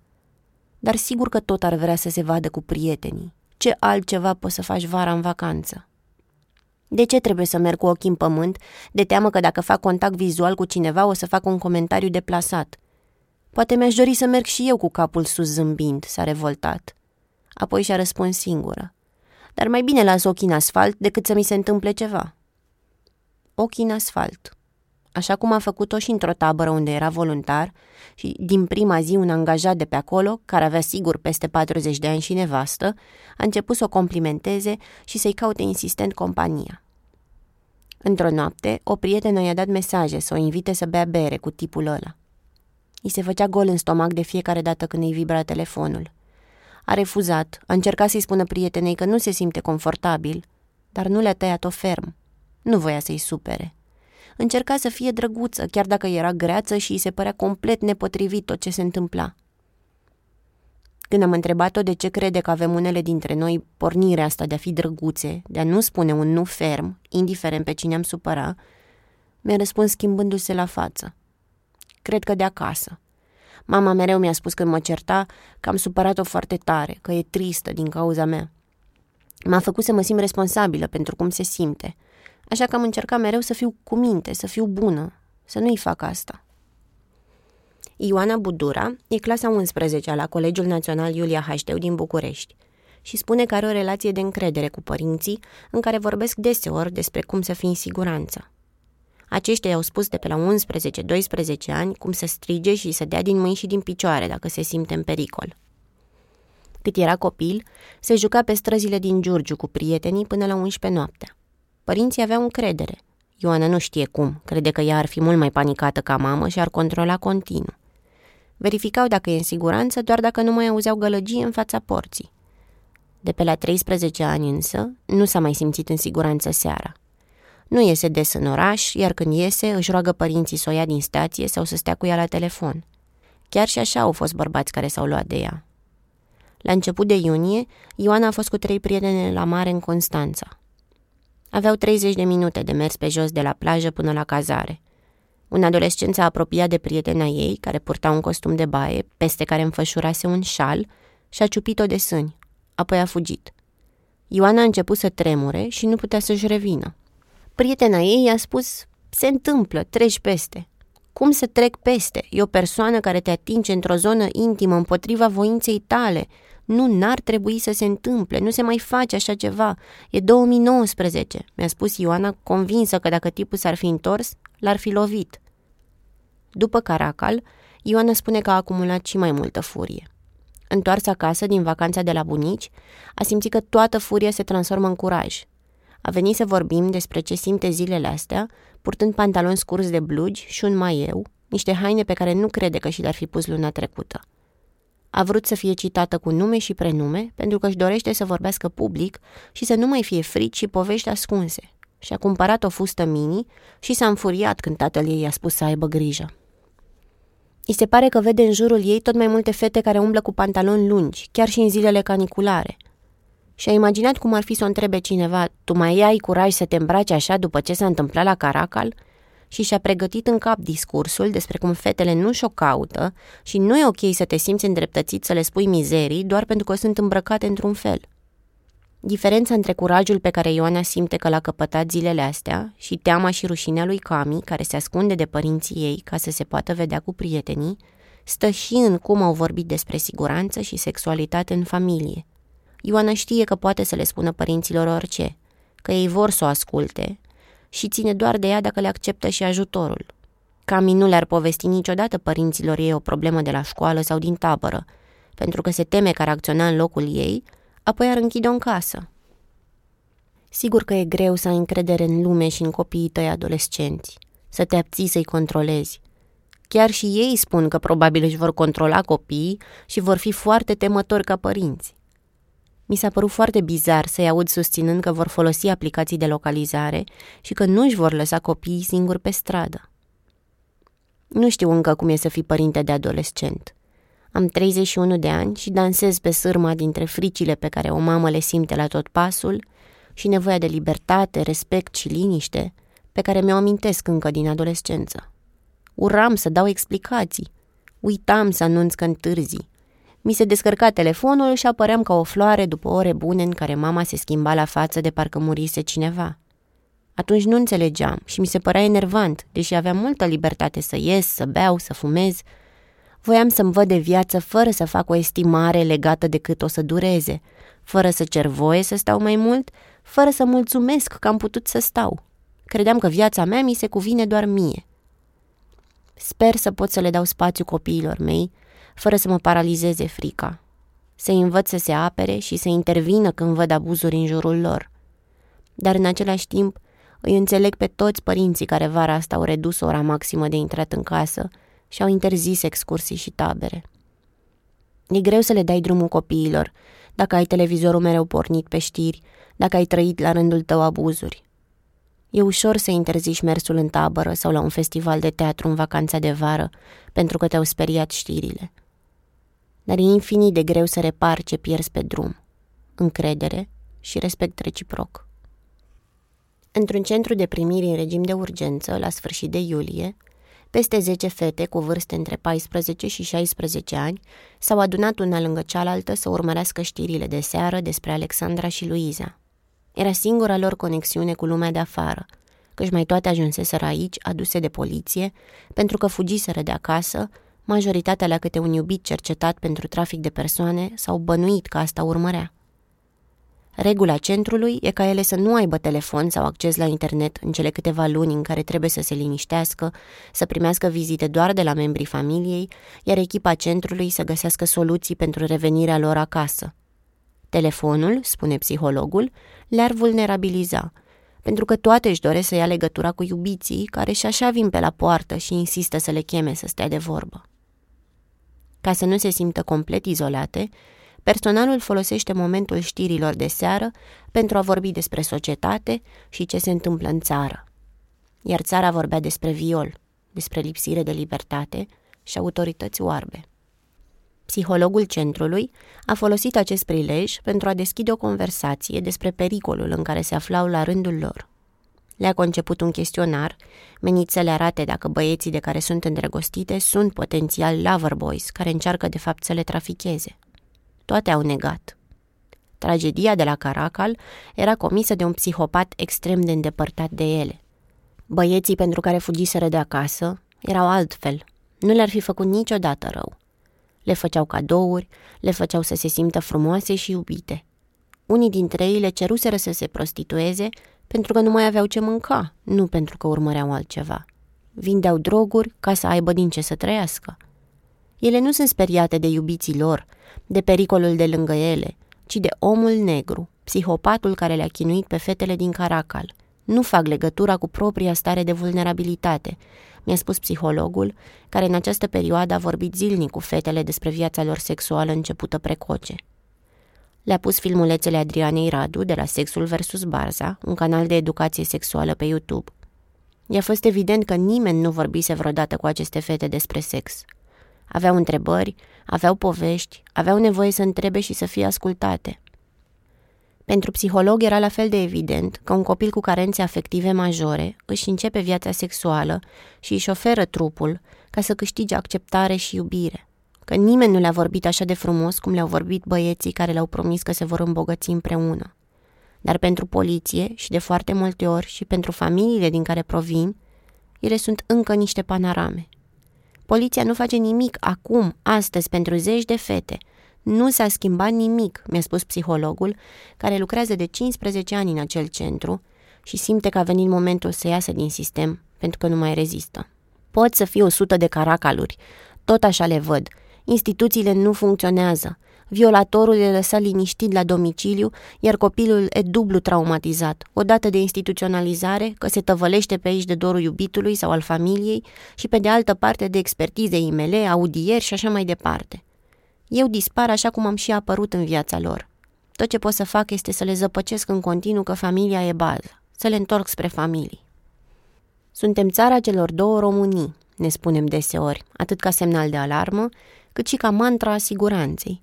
Dar sigur că tot ar vrea să se vadă cu prietenii. Ce altceva poți să faci vara în vacanță? De ce trebuie să merg cu ochii în pământ, de teamă că dacă fac contact vizual cu cineva o să fac un comentariu deplasat? Poate mi-aș dori să merg și eu cu capul sus zâmbind, s-a revoltat. Apoi și-a răspuns singură. Dar mai bine las ochii în asfalt decât să mi se întâmple ceva. Ochii în asfalt. Așa cum a făcut-o și într-o tabără unde era voluntar și din prima zi un angajat de pe acolo, care avea sigur peste 40 de ani și nevastă, a început să o complimenteze și să-i caute insistent compania. Într-o noapte, o prietenă i-a dat mesaje să o invite să bea bere cu tipul ăla. I se făcea gol în stomac de fiecare dată când îi vibra telefonul. A refuzat, a încercat să-i spună prietenei că nu se simte confortabil, dar nu le-a tăiat-o ferm. Nu voia să-i supere. Încerca să fie drăguță, chiar dacă era greață și îi se părea complet nepotrivit tot ce se întâmpla. Când am întrebat-o de ce crede că avem unele dintre noi pornirea asta de a fi drăguțe, de a nu spune un nu ferm, indiferent pe cine am supăra, mi-a răspuns schimbându-se la față. Cred că de acasă. Mama mereu mi-a spus când mă certa că am supărat-o foarte tare, că e tristă din cauza mea. M-a făcut să mă simt responsabilă pentru cum se simte – Așa că am încercat mereu să fiu cu minte, să fiu bună, să nu-i fac asta. Ioana Budura e clasa 11 la Colegiul Național Iulia Hașteu din București și spune că are o relație de încredere cu părinții în care vorbesc deseori despre cum să fii în siguranță. Aceștia i-au spus de pe la 11-12 ani cum să strige și să dea din mâini și din picioare dacă se simte în pericol. Cât era copil, se juca pe străzile din Giurgiu cu prietenii până la 11 noaptea. Părinții aveau încredere. Ioana nu știe cum, crede că ea ar fi mult mai panicată ca mamă și ar controla continuu. Verificau dacă e în siguranță doar dacă nu mai auzeau gălăgie în fața porții. De pe la 13 ani însă, nu s-a mai simțit în siguranță seara. Nu iese des în oraș, iar când iese, își roagă părinții să o ia din stație sau să stea cu ea la telefon. Chiar și așa au fost bărbați care s-au luat de ea. La început de iunie, Ioana a fost cu trei prietene la mare în Constanța. Aveau 30 de minute de mers pe jos de la plajă până la cazare. Un adolescent s-a apropiat de prietena ei, care purta un costum de baie, peste care înfășurase un șal, și a ciupit-o de sâni. Apoi a fugit. Ioana a început să tremure și nu putea să-și revină. Prietena ei i-a spus, se întâmplă, treci peste. Cum să trec peste? E o persoană care te atinge într-o zonă intimă împotriva voinței tale. Nu, n-ar trebui să se întâmple, nu se mai face așa ceva. E 2019, mi-a spus Ioana, convinsă că dacă tipul s-ar fi întors, l-ar fi lovit. După Caracal, Ioana spune că a acumulat și mai multă furie. Întors acasă din vacanța de la bunici, a simțit că toată furia se transformă în curaj. A venit să vorbim despre ce simte zilele astea, purtând pantaloni scurți de blugi și un maieu, niște haine pe care nu crede că și le-ar fi pus luna trecută. A vrut să fie citată cu nume și prenume, pentru că își dorește să vorbească public și să nu mai fie frici și povești ascunse. Și a cumpărat o fustă mini și s-a înfuriat când tatăl ei i-a spus să aibă grijă. I se pare că vede în jurul ei tot mai multe fete care umblă cu pantaloni lungi, chiar și în zilele caniculare. Și a imaginat cum ar fi să o întrebe cineva, tu mai ai curaj să te îmbraci așa după ce s-a întâmplat la Caracal? Și și-a pregătit în cap discursul despre cum fetele nu și-o caută și nu e ok să te simți îndreptățit să le spui mizerii doar pentru că sunt îmbrăcate într-un fel. Diferența între curajul pe care Ioana simte că l-a căpătat zilele astea și teama și rușinea lui Cami, care se ascunde de părinții ei ca să se poată vedea cu prietenii, stă și în cum au vorbit despre siguranță și sexualitate în familie. Ioana știe că poate să le spună părinților orice, că ei vor să o asculte și ține doar de ea dacă le acceptă și ajutorul. Cami nu le-ar povesti niciodată părinților ei o problemă de la școală sau din tabără, pentru că se teme că ar acționa în locul ei – apoi ar închide-o în casă. Sigur că e greu să ai încredere în lume și în copiii tăi adolescenți, să te abții să-i controlezi. Chiar și ei spun că probabil își vor controla copiii și vor fi foarte temători ca părinți. Mi s-a părut foarte bizar să-i aud susținând că vor folosi aplicații de localizare și că nu își vor lăsa copiii singuri pe stradă. Nu știu încă cum e să fii părinte de adolescent. Am 31 de ani și dansez pe sârma dintre fricile pe care o mamă le simte la tot pasul și nevoia de libertate, respect și liniște pe care mi-o amintesc încă din adolescență. Uram să dau explicații, uitam să anunț că întârzi. Mi se descărca telefonul și apăream ca o floare după ore bune în care mama se schimba la față de parcă murise cineva. Atunci nu înțelegeam și mi se părea enervant, deși aveam multă libertate să ies, să beau, să fumez, Voiam să-mi văd de viață fără să fac o estimare legată de cât o să dureze, fără să cer voie să stau mai mult, fără să mulțumesc că am putut să stau. Credeam că viața mea mi se cuvine doar mie. Sper să pot să le dau spațiu copiilor mei, fără să mă paralizeze frica. Să învăț să se apere și să intervină când văd abuzuri în jurul lor. Dar în același timp, îi înțeleg pe toți părinții care vara asta au redus ora maximă de intrat în casă și au interzis excursii și tabere. E greu să le dai drumul copiilor, dacă ai televizorul mereu pornit pe știri, dacă ai trăit la rândul tău abuzuri. E ușor să interziși mersul în tabără sau la un festival de teatru în vacanța de vară, pentru că te-au speriat știrile. Dar e infinit de greu să repari ce pierzi pe drum. Încredere și respect reciproc. Într-un centru de primire în regim de urgență, la sfârșit de iulie, peste 10 fete cu vârste între 14 și 16 ani s-au adunat una lângă cealaltă să urmărească știrile de seară despre Alexandra și Luiza. Era singura lor conexiune cu lumea de afară, căci mai toate ajunseseră aici, aduse de poliție, pentru că fugiseră de acasă, majoritatea la câte un iubit cercetat pentru trafic de persoane sau bănuit că asta urmărea. Regula centrului e ca ele să nu aibă telefon sau acces la internet în cele câteva luni în care trebuie să se liniștească, să primească vizite doar de la membrii familiei, iar echipa centrului să găsească soluții pentru revenirea lor acasă. Telefonul, spune psihologul, le-ar vulnerabiliza, pentru că toate își doresc să ia legătura cu iubiții care și așa vin pe la poartă și insistă să le cheme să stea de vorbă. Ca să nu se simtă complet izolate, personalul folosește momentul știrilor de seară pentru a vorbi despre societate și ce se întâmplă în țară. Iar țara vorbea despre viol, despre lipsire de libertate și autorități oarbe. Psihologul centrului a folosit acest prilej pentru a deschide o conversație despre pericolul în care se aflau la rândul lor. Le-a conceput un chestionar menit să le arate dacă băieții de care sunt îndrăgostite sunt potențial lover boys care încearcă de fapt să le traficheze. Toate au negat. Tragedia de la Caracal era comisă de un psihopat extrem de îndepărtat de ele. Băieții pentru care fugiseră de acasă erau altfel. Nu le-ar fi făcut niciodată rău. Le făceau cadouri, le făceau să se simtă frumoase și iubite. Unii dintre ei le ceruseră să se prostitueze pentru că nu mai aveau ce mânca, nu pentru că urmăreau altceva. Vindeau droguri ca să aibă din ce să trăiască. Ele nu sunt speriate de iubiții lor, de pericolul de lângă ele, ci de omul negru, psihopatul care le-a chinuit pe fetele din Caracal. Nu fac legătura cu propria stare de vulnerabilitate, mi-a spus psihologul, care în această perioadă a vorbit zilnic cu fetele despre viața lor sexuală începută precoce. Le-a pus filmulețele Adrianei Radu de la Sexul vs. Barza, un canal de educație sexuală pe YouTube. I-a fost evident că nimeni nu vorbise vreodată cu aceste fete despre sex. Aveau întrebări, aveau povești, aveau nevoie să întrebe și să fie ascultate. Pentru psiholog era la fel de evident că un copil cu carențe afective majore își începe viața sexuală și își oferă trupul ca să câștige acceptare și iubire. Că nimeni nu le-a vorbit așa de frumos cum le-au vorbit băieții care le-au promis că se vor îmbogăți împreună. Dar pentru poliție și de foarte multe ori și pentru familiile din care provin, ele sunt încă niște panorame. Poliția nu face nimic acum, astăzi, pentru zeci de fete – nu s-a schimbat nimic, mi-a spus psihologul, care lucrează de 15 ani în acel centru și simte că a venit momentul să iasă din sistem, pentru că nu mai rezistă. Pot să fie o sută de caracaluri, tot așa le văd. Instituțiile nu funcționează. Violatorul e lăsat liniștit la domiciliu, iar copilul e dublu traumatizat, odată de instituționalizare, că se tăvălește pe aici de dorul iubitului sau al familiei, și pe de altă parte de expertize IML, audieri și așa mai departe. Eu dispar așa cum am și apărut în viața lor. Tot ce pot să fac este să le zăpăcesc în continuu că familia e bază, să le întorc spre familii. Suntem țara celor două Românii, ne spunem deseori, atât ca semnal de alarmă, cât și ca mantra a siguranței.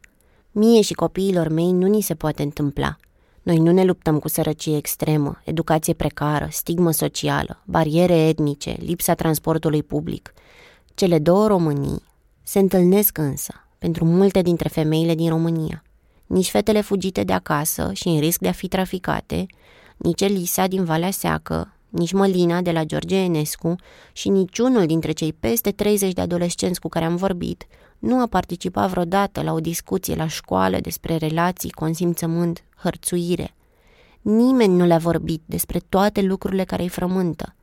Mie și copiilor mei nu ni se poate întâmpla. Noi nu ne luptăm cu sărăcie extremă, educație precară, stigmă socială, bariere etnice, lipsa transportului public. Cele două Românii se întâlnesc însă pentru multe dintre femeile din România. Nici fetele fugite de acasă și în risc de a fi traficate, nici Elisa din Valea Seacă, nici Mălina de la George Enescu și niciunul dintre cei peste 30 de adolescenți cu care am vorbit nu a participat vreodată la o discuție la școală despre relații, consimțământ, hărțuire. Nimeni nu le-a vorbit despre toate lucrurile care îi frământă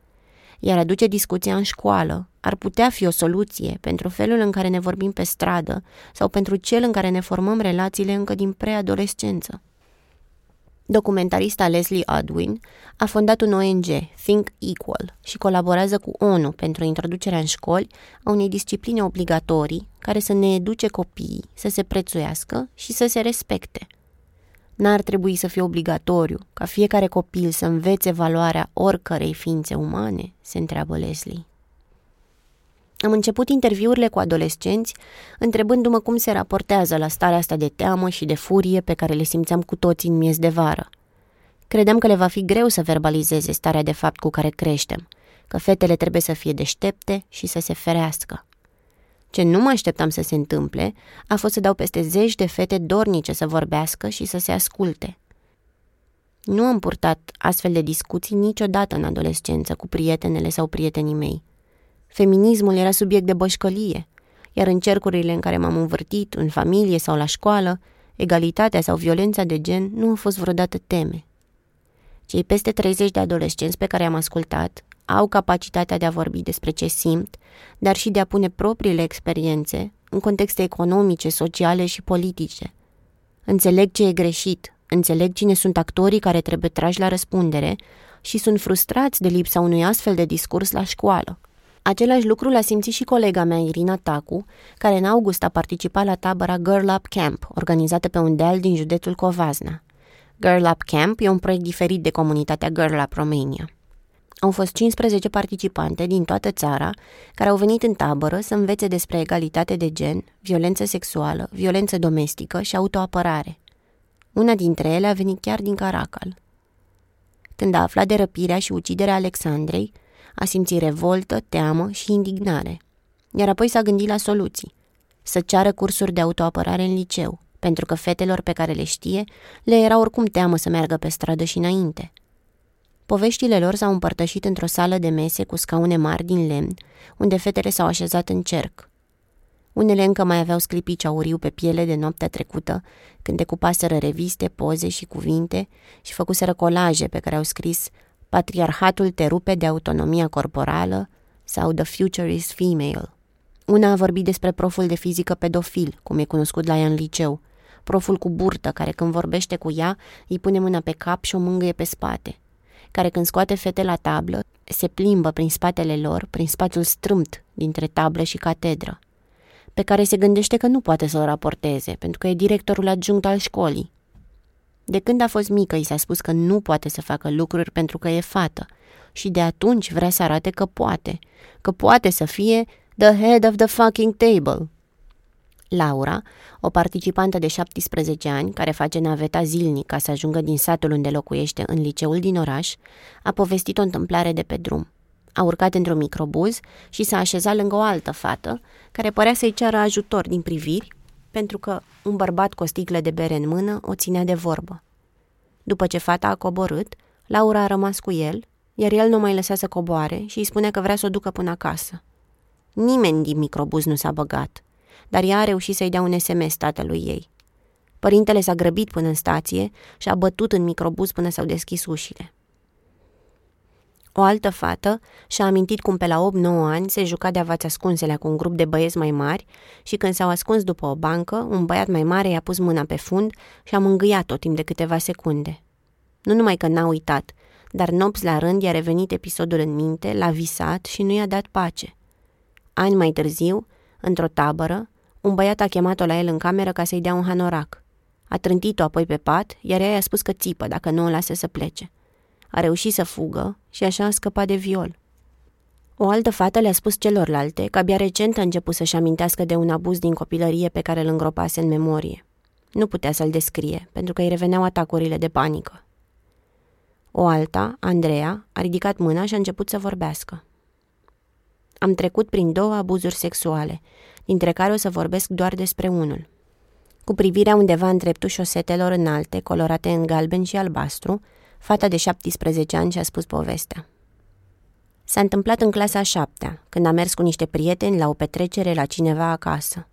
iar aduce discuția în școală ar putea fi o soluție pentru felul în care ne vorbim pe stradă sau pentru cel în care ne formăm relațiile încă din preadolescență. Documentarista Leslie Adwin a fondat un ONG, Think Equal, și colaborează cu ONU pentru introducerea în școli a unei discipline obligatorii care să ne educe copiii să se prețuiască și să se respecte – N-ar trebui să fie obligatoriu ca fiecare copil să învețe valoarea oricărei ființe umane, se întreabă Leslie. Am început interviurile cu adolescenți, întrebându-mă cum se raportează la starea asta de teamă și de furie pe care le simțeam cu toții în miez de vară. Credeam că le va fi greu să verbalizeze starea de fapt cu care creștem, că fetele trebuie să fie deștepte și să se ferească. Ce nu mă așteptam să se întâmple a fost să dau peste zeci de fete dornice să vorbească și să se asculte. Nu am purtat astfel de discuții niciodată în adolescență cu prietenele sau prietenii mei. Feminismul era subiect de bășcălie, iar în cercurile în care m-am învârtit, în familie sau la școală, egalitatea sau violența de gen nu au fost vreodată teme. Cei peste 30 de adolescenți pe care am ascultat au capacitatea de a vorbi despre ce simt, dar și de a pune propriile experiențe în contexte economice, sociale și politice. Înțeleg ce e greșit, înțeleg cine sunt actorii care trebuie trași la răspundere și sunt frustrați de lipsa unui astfel de discurs la școală. Același lucru l-a simțit și colega mea, Irina Tacu, care în august a participat la tabăra Girl Up Camp, organizată pe un deal din județul Covazna. Girl Up Camp e un proiect diferit de comunitatea Girl Up Romania. Au fost 15 participante din toată țara care au venit în tabără să învețe despre egalitate de gen, violență sexuală, violență domestică și autoapărare. Una dintre ele a venit chiar din Caracal. Când a aflat de răpirea și uciderea Alexandrei, a simțit revoltă, teamă și indignare. Iar apoi s-a gândit la soluții. Să ceară cursuri de autoapărare în liceu, pentru că fetelor pe care le știe le era oricum teamă să meargă pe stradă și înainte. Poveștile lor s-au împărtășit într-o sală de mese cu scaune mari din lemn, unde fetele s-au așezat în cerc. Unele încă mai aveau sclipici auriu pe piele de noaptea trecută, când decupaseră reviste, poze și cuvinte și făcuseră colaje pe care au scris Patriarhatul te rupe de autonomia corporală sau The Future is Female. Una a vorbit despre proful de fizică pedofil, cum e cunoscut la ea în liceu, proful cu burtă, care când vorbește cu ea, îi pune mâna pe cap și o mângâie pe spate, care când scoate fete la tablă, se plimbă prin spatele lor, prin spațiul strâmt dintre tablă și catedră, pe care se gândește că nu poate să-l raporteze, pentru că e directorul adjunct al școlii. De când a fost mică, i s-a spus că nu poate să facă lucruri pentru că e fată și de atunci vrea să arate că poate, că poate să fie the head of the fucking table. Laura, o participantă de 17 ani care face naveta zilnic ca să ajungă din satul unde locuiește în liceul din oraș, a povestit o întâmplare de pe drum. A urcat într-un microbuz și s-a așezat lângă o altă fată care părea să-i ceară ajutor din priviri pentru că un bărbat cu o sticlă de bere în mână o ținea de vorbă. După ce fata a coborât, Laura a rămas cu el, iar el nu mai lăsa să coboare și îi spunea că vrea să o ducă până acasă. Nimeni din microbuz nu s-a băgat, dar ea a reușit să-i dea un SMS tatălui ei. Părintele s-a grăbit până în stație și a bătut în microbuz până s-au deschis ușile. O altă fată și-a amintit cum pe la 8-9 ani se juca de avați ascunselea cu un grup de băieți mai mari și când s-au ascuns după o bancă, un băiat mai mare i-a pus mâna pe fund și a mângâiat tot timp de câteva secunde. Nu numai că n-a uitat, dar nopți la rând i-a revenit episodul în minte, l-a visat și nu i-a dat pace. Ani mai târziu, într-o tabără, un băiat a chemat-o la el în cameră ca să-i dea un hanorac. A trântit-o apoi pe pat, iar ea i-a spus că țipă dacă nu o lasă să plece. A reușit să fugă și așa a scăpat de viol. O altă fată le-a spus celorlalte că abia recent a început să-și amintească de un abuz din copilărie pe care îl îngropase în memorie. Nu putea să-l descrie, pentru că îi reveneau atacurile de panică. O alta, Andreea, a ridicat mâna și a început să vorbească. Am trecut prin două abuzuri sexuale, dintre care o să vorbesc doar despre unul. Cu privirea undeva în dreptul șosetelor înalte, colorate în galben și albastru, Fata de 17 ani și-a spus povestea. S-a întâmplat în clasa a șaptea, când a mers cu niște prieteni la o petrecere la cineva acasă.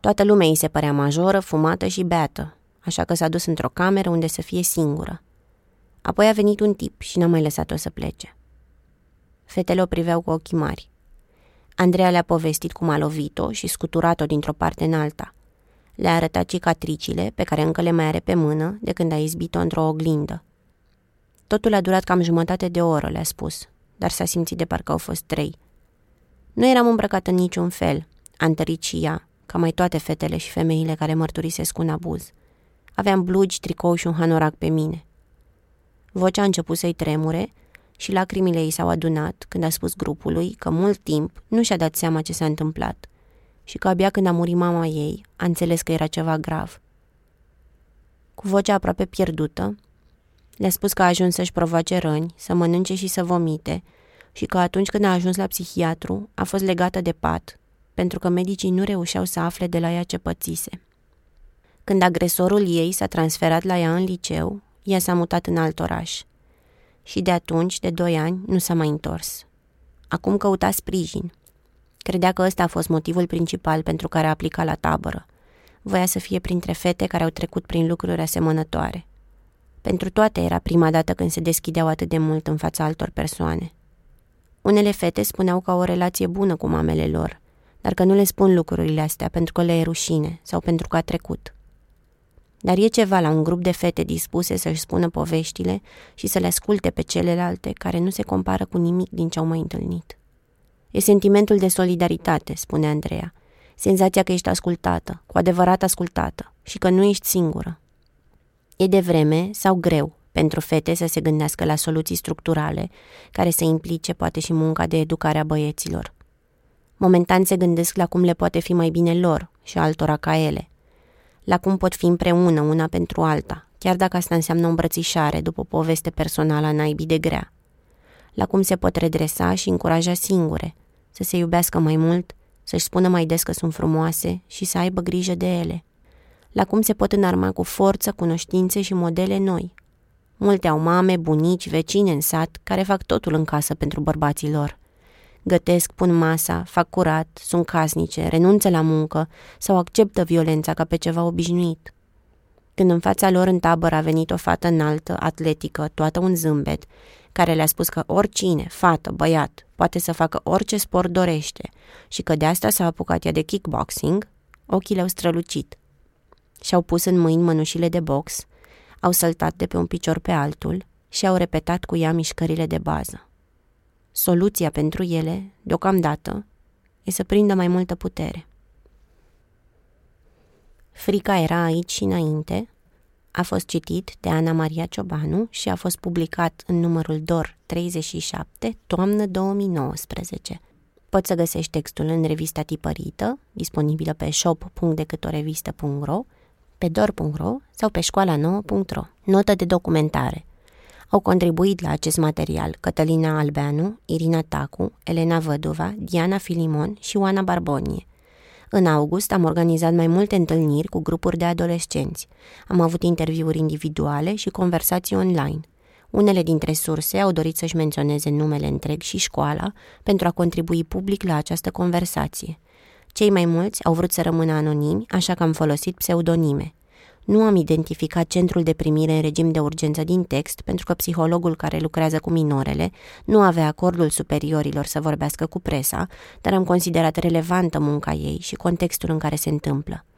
Toată lumea îi se părea majoră, fumată și beată, așa că s-a dus într-o cameră unde să fie singură. Apoi a venit un tip și n-a mai lăsat-o să plece. Fetele o priveau cu ochii mari. Andreea le-a povestit cum a lovit-o și scuturat-o dintr-o parte în alta. Le-a arătat cicatricile, pe care încă le mai are pe mână, de când a izbit-o într-o oglindă. Totul a durat cam jumătate de oră, le-a spus, dar s-a simțit de parcă au fost trei. Nu eram îmbrăcată în niciun fel, a întărit și ea, ca mai toate fetele și femeile care mărturisesc un abuz. Aveam blugi, tricou și un hanorac pe mine. Vocea a început să-i tremure și lacrimile ei s-au adunat când a spus grupului că mult timp nu și-a dat seama ce s-a întâmplat și că abia când a murit mama ei a înțeles că era ceva grav. Cu vocea aproape pierdută, le-a spus că a ajuns să-și provoace răni, să mănânce și să vomite și că atunci când a ajuns la psihiatru a fost legată de pat, pentru că medicii nu reușeau să afle de la ea ce pățise. Când agresorul ei s-a transferat la ea în liceu, ea s-a mutat în alt oraș. Și de atunci, de doi ani, nu s-a mai întors. Acum căuta sprijin. Credea că ăsta a fost motivul principal pentru care a aplicat la tabără. Voia să fie printre fete care au trecut prin lucruri asemănătoare – pentru toate era prima dată când se deschideau atât de mult în fața altor persoane. Unele fete spuneau că au o relație bună cu mamele lor, dar că nu le spun lucrurile astea pentru că le e rușine sau pentru că a trecut. dar e ceva la un grup de fete dispuse să-și spună poveștile și să le asculte pe celelalte care nu se compară cu nimic din ce au mai întâlnit. E sentimentul de solidaritate, spune Andreea. Senzația că ești ascultată, cu adevărat ascultată și că nu ești singură. E de vreme sau greu pentru fete să se gândească la soluții structurale care să implice poate și munca de educare a băieților. Momentan se gândesc la cum le poate fi mai bine lor și altora ca ele. La cum pot fi împreună una pentru alta, chiar dacă asta înseamnă o îmbrățișare după o poveste personală a naibii de grea. La cum se pot redresa și încuraja singure, să se iubească mai mult, să-și spună mai des că sunt frumoase și să aibă grijă de ele. La cum se pot înarma cu forță, cunoștințe și modele noi. Multe au mame, bunici, vecine în sat, care fac totul în casă pentru bărbații lor. Gătesc, pun masa, fac curat, sunt casnice, renunță la muncă sau acceptă violența ca pe ceva obișnuit. Când în fața lor în tabără a venit o fată înaltă, atletică, toată un zâmbet, care le-a spus că oricine, fată, băiat, poate să facă orice sport dorește și că de asta s-a apucat ea de kickboxing, ochii le-au strălucit. Și-au pus în mâini mănușile de box, au săltat de pe un picior pe altul și au repetat cu ea mișcările de bază. Soluția pentru ele, deocamdată, e să prindă mai multă putere. Frica era aici și înainte, a fost citit de Ana Maria Ciobanu și a fost publicat în numărul DOR 37, toamnă 2019. Poți să găsești textul în revista tipărită, disponibilă pe shop.decâtorevistă.ro, pe dor.ro sau pe școala nouă.ro. Notă de documentare. Au contribuit la acest material Cătălina Albeanu, Irina Tacu, Elena Văduva, Diana Filimon și Oana Barbonie. În august am organizat mai multe întâlniri cu grupuri de adolescenți. Am avut interviuri individuale și conversații online. Unele dintre surse au dorit să-și menționeze numele întreg și școala pentru a contribui public la această conversație. Cei mai mulți au vrut să rămână anonimi, așa că am folosit pseudonime. Nu am identificat centrul de primire în regim de urgență din text, pentru că psihologul care lucrează cu minorele nu avea acordul superiorilor să vorbească cu presa, dar am considerat relevantă munca ei și contextul în care se întâmplă.